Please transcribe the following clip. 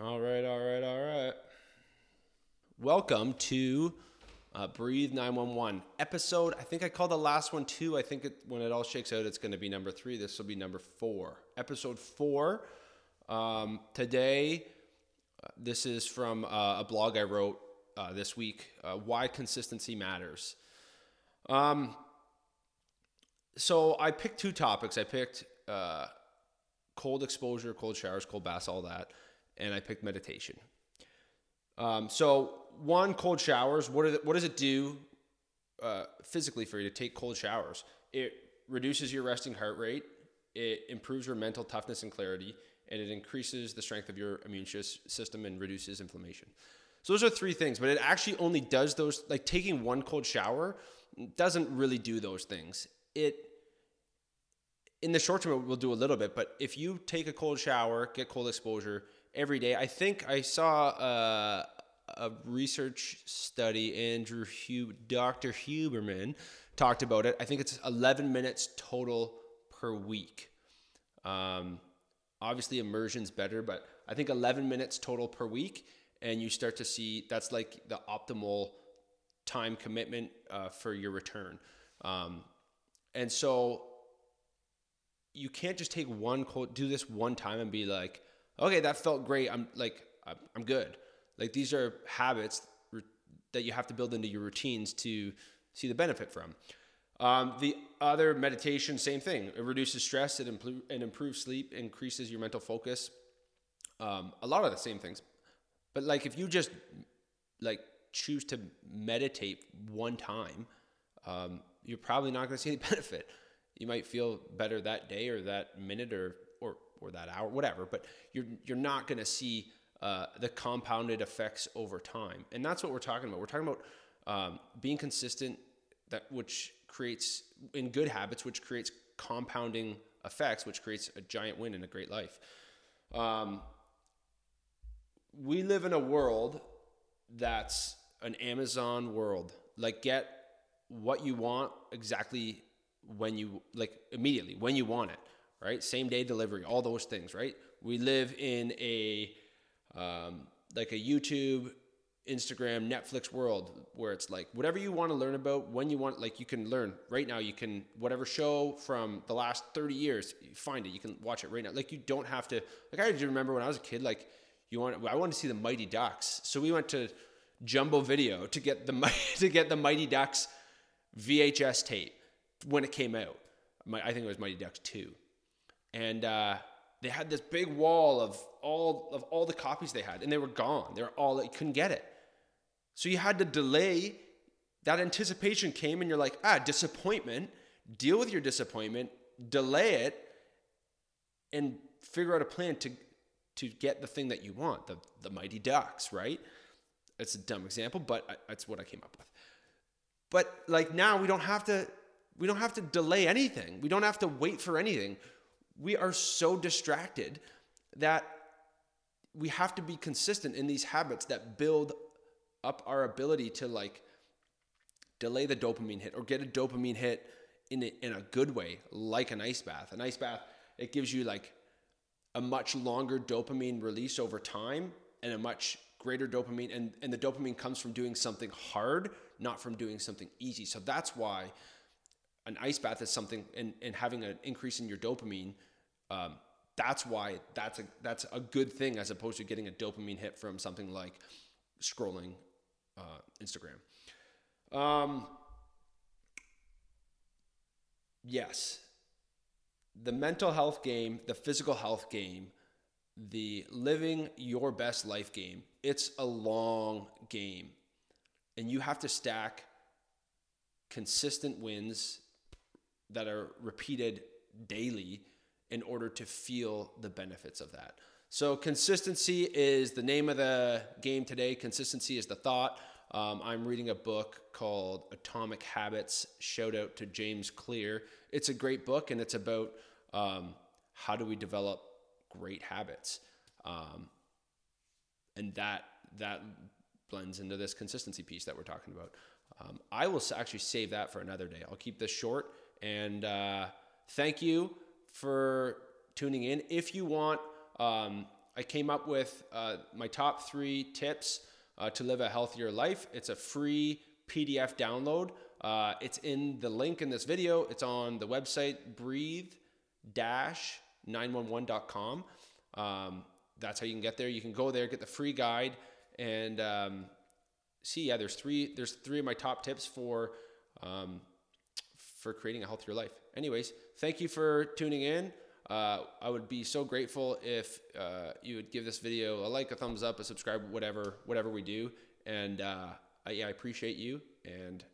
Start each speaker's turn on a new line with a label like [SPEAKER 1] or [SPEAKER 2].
[SPEAKER 1] All right, all right, all right. Welcome to uh, Breathe 911 episode. I think I called the last one two. I think it, when it all shakes out, it's going to be number three. This will be number four. Episode four. Um, today, uh, this is from uh, a blog I wrote uh, this week uh, Why Consistency Matters. Um, so I picked two topics. I picked uh, cold exposure, cold showers, cold baths, all that, and I picked meditation. Um, so one, cold showers. What, it, what does it do uh, physically for you to take cold showers? It reduces your resting heart rate. It improves your mental toughness and clarity, and it increases the strength of your immune system and reduces inflammation. So those are three things, but it actually only does those. Like taking one cold shower doesn't really do those things. It in the short term, we'll do a little bit, but if you take a cold shower, get cold exposure every day, I think I saw a, a research study, Andrew Hub, Dr. Huberman talked about it. I think it's 11 minutes total per week. Um, obviously, immersion's better, but I think 11 minutes total per week, and you start to see that's like the optimal time commitment uh, for your return. Um, and so you can't just take one cold, do this one time and be like, okay, that felt great. I'm like, I'm good. Like these are habits that you have to build into your routines to see the benefit from. Um, the other meditation, same thing. It reduces stress, it, impl- it improves sleep, increases your mental focus. Um, a lot of the same things. But like if you just like choose to meditate one time, um, you're probably not going to see the benefit you might feel better that day or that minute or or that hour, whatever. But you're you're not going to see uh, the compounded effects over time, and that's what we're talking about. We're talking about um, being consistent, that which creates in good habits, which creates compounding effects, which creates a giant win in a great life. Um, we live in a world that's an Amazon world. Like, get what you want exactly when you like immediately when you want it right? Same day delivery all those things right? We live in a um, like a youtube instagram netflix world where it's like whatever you want to learn about when you want like you can learn. Right now you can whatever show from the last 30 years you find it you can watch it right now. Like you don't have to like i remember when i was a kid like you want i wanted to see the mighty ducks. So we went to jumbo video to get the to get the mighty ducks vhs tape when it came out. I think it was Mighty Ducks 2. And uh, they had this big wall of all of all the copies they had, and they were gone. They were all you couldn't get it. So you had to delay. That anticipation came, and you're like, ah, disappointment. Deal with your disappointment, delay it, and figure out a plan to to get the thing that you want. The the Mighty Ducks, right? It's a dumb example, but that's what I came up with. But like now, we don't have to we don't have to delay anything. We don't have to wait for anything. We are so distracted that we have to be consistent in these habits that build up our ability to like delay the dopamine hit or get a dopamine hit in a, in a good way, like an ice bath. An ice bath, it gives you like a much longer dopamine release over time and a much greater dopamine. And, and the dopamine comes from doing something hard, not from doing something easy. So that's why an ice bath is something and, and having an increase in your dopamine um, that's why that's a that's a good thing as opposed to getting a dopamine hit from something like scrolling uh, Instagram. Um, yes, the mental health game, the physical health game, the living your best life game. It's a long game, and you have to stack consistent wins that are repeated daily in order to feel the benefits of that. So, consistency is the name of the game today. Consistency is the thought. Um, I'm reading a book called Atomic Habits. Shout out to James Clear. It's a great book and it's about um, how do we develop great habits. Um, and that that blends into this consistency piece that we're talking about. Um, I will actually save that for another day. I'll keep this short and uh, thank you for tuning in. If you want um, I came up with uh, my top three tips uh, to live a healthier life. It's a free PDF download. Uh, it's in the link in this video. It's on the website breathe-911.com. Um, that's how you can get there. You can go there, get the free guide, and um, see. Yeah, there's three. There's three of my top tips for um, for creating a healthier life. Anyways, thank you for tuning in. Uh, I would be so grateful if uh, you would give this video a like, a thumbs up, a subscribe, whatever, whatever we do. And uh, I, yeah, I appreciate you. And